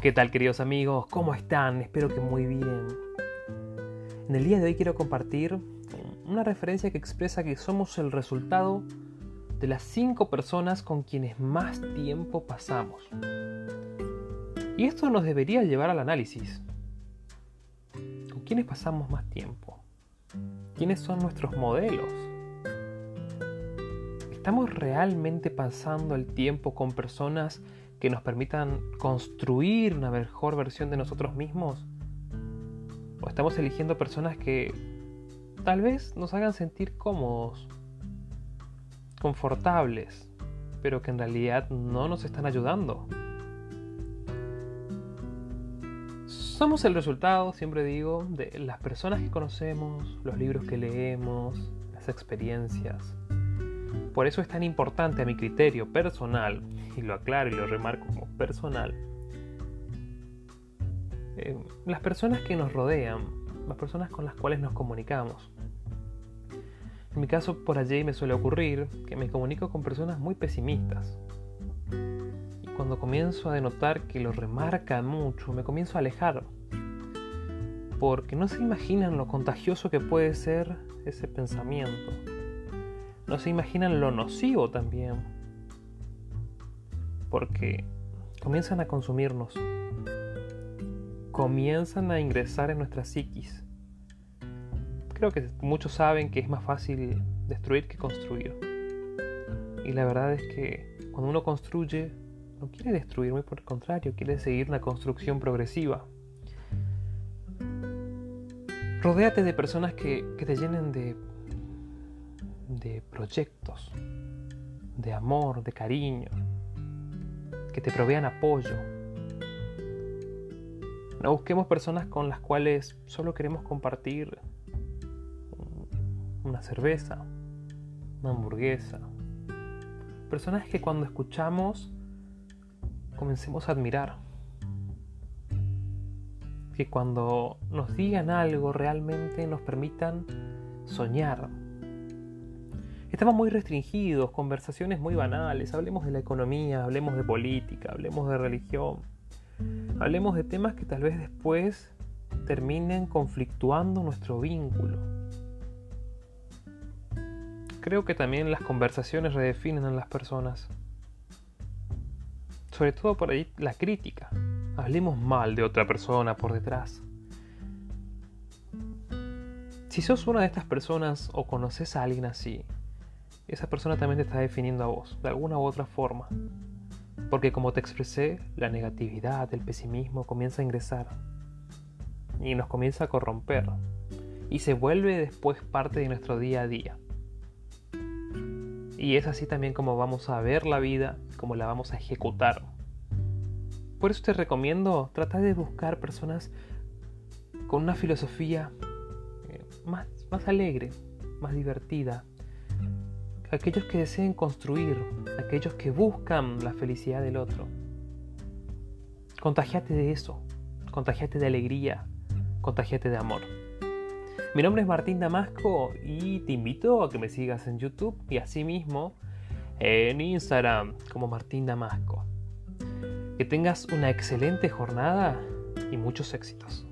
¿Qué tal queridos amigos? ¿Cómo están? Espero que muy bien. En el día de hoy quiero compartir una referencia que expresa que somos el resultado de las cinco personas con quienes más tiempo pasamos. Y esto nos debería llevar al análisis. ¿Con quiénes pasamos más tiempo? ¿Quiénes son nuestros modelos? ¿Estamos realmente pasando el tiempo con personas que nos permitan construir una mejor versión de nosotros mismos? ¿O estamos eligiendo personas que tal vez nos hagan sentir cómodos, confortables, pero que en realidad no nos están ayudando? Somos el resultado, siempre digo, de las personas que conocemos, los libros que leemos, las experiencias. Por eso es tan importante a mi criterio personal, y lo aclaro y lo remarco como personal, eh, las personas que nos rodean, las personas con las cuales nos comunicamos. En mi caso, por allí me suele ocurrir que me comunico con personas muy pesimistas. Y cuando comienzo a denotar que lo remarcan mucho, me comienzo a alejar. Porque no se imaginan lo contagioso que puede ser ese pensamiento no se imaginan lo nocivo también. Porque comienzan a consumirnos. Comienzan a ingresar en nuestra psiquis. Creo que muchos saben que es más fácil destruir que construir. Y la verdad es que cuando uno construye, no quiere destruir, muy por el contrario, quiere seguir una construcción progresiva. Rodéate de personas que, que te llenen de de proyectos, de amor, de cariño, que te provean apoyo. No busquemos personas con las cuales solo queremos compartir una cerveza, una hamburguesa. Personas que cuando escuchamos comencemos a admirar. Que cuando nos digan algo realmente nos permitan soñar, Estamos muy restringidos, conversaciones muy banales, hablemos de la economía, hablemos de política, hablemos de religión, hablemos de temas que tal vez después terminen conflictuando nuestro vínculo. Creo que también las conversaciones redefinen a las personas. Sobre todo por ahí la crítica. Hablemos mal de otra persona por detrás. Si sos una de estas personas o conoces a alguien así, esa persona también te está definiendo a vos, de alguna u otra forma. Porque como te expresé, la negatividad, el pesimismo comienza a ingresar y nos comienza a corromper y se vuelve después parte de nuestro día a día. Y es así también como vamos a ver la vida, como la vamos a ejecutar. Por eso te recomiendo tratar de buscar personas con una filosofía eh, más, más alegre, más divertida, aquellos que deseen construir, aquellos que buscan la felicidad del otro. Contagiate de eso, contagiate de alegría, contagiate de amor. Mi nombre es Martín Damasco y te invito a que me sigas en YouTube y asimismo en Instagram como Martín Damasco. Que tengas una excelente jornada y muchos éxitos.